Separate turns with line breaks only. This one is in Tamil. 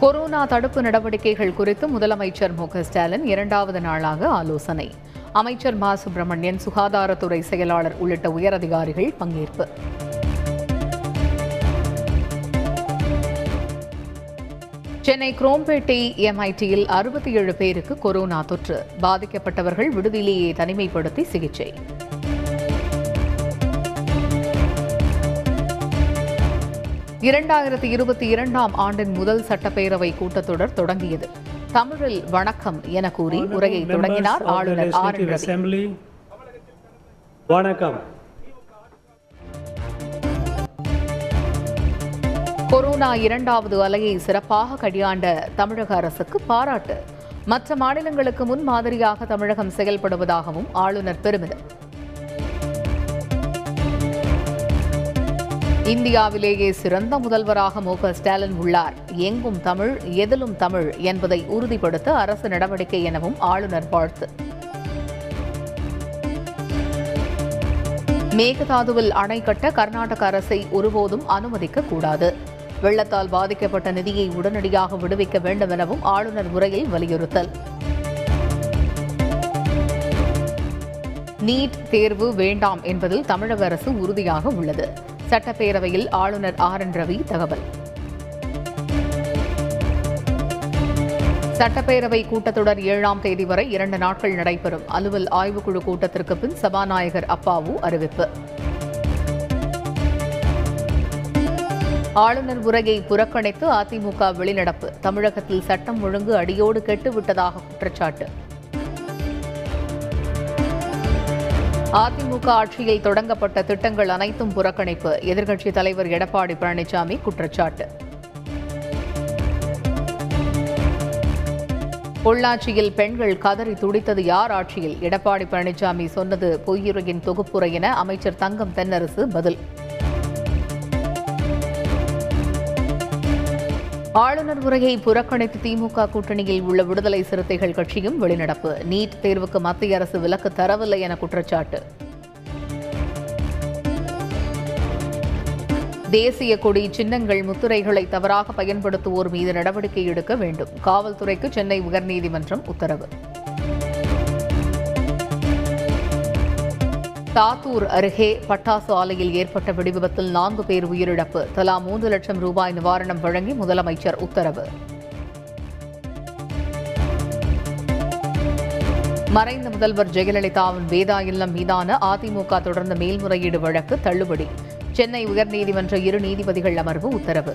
கொரோனா தடுப்பு நடவடிக்கைகள் குறித்து முதலமைச்சர் மு ஸ்டாலின் இரண்டாவது நாளாக ஆலோசனை. அமைச்சர் மா. சுப்பிரமணியன் சுகாதாரத்துறை செயலாளர் உள்ளிட்ட உயரதிகாரிகள் பங்கேற்பு. சென்னை குரோம்பேட்டை எம்ஐடியில் அறுபத்தி ஏழு பேருக்கு கொரோனா தொற்று. பாதிக்கப்பட்டவர்கள் விடுதியிலேயே தனிமைப்படுத்தி சிகிச்சை. இரண்டாயிரத்தி இருபத்தி இரண்டாம் ஆண்டின் முதல் சட்டப்பேரவை கூட்டத்தொடர் தொடங்கியது. தமிழில் வணக்கம் என கூறி உரையை தொடங்கினார் ஆளுநர் ஆர்.
வணக்கம்.
கொரோனா இரண்டாவது அலையை சிறப்பாக கையாண்ட தமிழக அரசுக்கு பாராட்டு. மற்ற மாநிலங்களுக்கு முன் மாதிரியாக தமிழகம் செயல்படுவதாகவும் ஆளுநர் பெருமிதம். இந்தியாவிலேயே சிறந்த முதல்வராக மு ஸ்டாலின் உள்ளார். எங்கும் தமிழ் எதிலும் தமிழ் என்பதை உறுதிப்படுத்த அரசு நடவடிக்கை எனவும் ஆளுநர் வாழ்த்து. மேகதாதுவில் அணை கட்ட கர்நாடக அரசை ஒருபோதும் அனுமதிக்க கூடாது. வெள்ளத்தால் பாதிக்கப்பட்ட நிதியை உடனடியாக விடுவிக்க வேண்டும் எனவும் ஆளுநர் உரையில் வலியுறுத்தல். நீட் தேர்வு வேண்டாம் என்பதில் தமிழக அரசு உறுதியாக உள்ளது. சட்டப்பேரவையில் ஆளுநர் ஆர் என் ரவி தகவல். சட்டப்பேரவை கூட்டத்தொடர் ஏழாம் தேதி வரை இரண்டு நாட்கள் நடைபெறும். அலுவல் ஆய்வுக்குழு கூட்டத்திற்கு பின் சபாநாயகர் அப்பாவு அறிவிப்பு. ஆளுநர் உரையை புறக்கணித்து அதிமுக வெளிநடப்பு. தமிழகத்தில் சட்டம் ஒழுங்கு அடியோடு கெட்டுவிட்டதாக குற்றச்சாட்டு. அதிமுக ஆட்சியில் தொடங்கப்பட்ட திட்டங்கள் அனைத்தும் புறக்கணிப்பு. எதிர்க்கட்சித் தலைவர் எடப்பாடி பழனிசாமி குற்றச்சாட்டு. பொள்ளாச்சியில் பெண்கள் கதறி துடித்தது யார் ஆட்சியில்? எடப்பாடி பழனிசாமி சொன்னது பொய்யுரையின் தொகுப்புரை என அமைச்சர் தங்கம் தென்னரசு பதில். ஆளுநர் உரையை புறக்கணித்து திமுக கூட்டணியில் உள்ள விடுதலை சிறுத்தைகள் கட்சியும் வெளிநடப்பு. நீட் தேர்வுக்கு மத்திய அரசு விலக்கு தரவில்லை என குற்றச்சாட்டு. தேசிய கொடி சின்னங்கள் முத்துரைகளை தவறாக பயன்படுத்துவோர் மீது நடவடிக்கை எடுக்க வேண்டும். காவல்துறைக்கு சென்னை உயர்நீதிமன்றம் உத்தரவு. தாத்தூர் அருகே பட்டாசு ஆலையில் ஏற்பட்ட வெடிவிபத்தில் நான்கு பேர் உயிரிழப்பு. தலா மூன்று லட்சம் ரூபாய் நிவாரணம் வழங்கி முதலமைச்சர் உத்தரவு. மறைந்த முதல்வர் ஜெயலலிதாவின் வேதா இல்லம் மீதான அதிமுக தொடர்ந்த மேல்முறையீடு வழக்கு தள்ளுபடி. சென்னை உயர்நீதிமன்ற இரு நீதிபதிகள் அமர்வு உத்தரவு.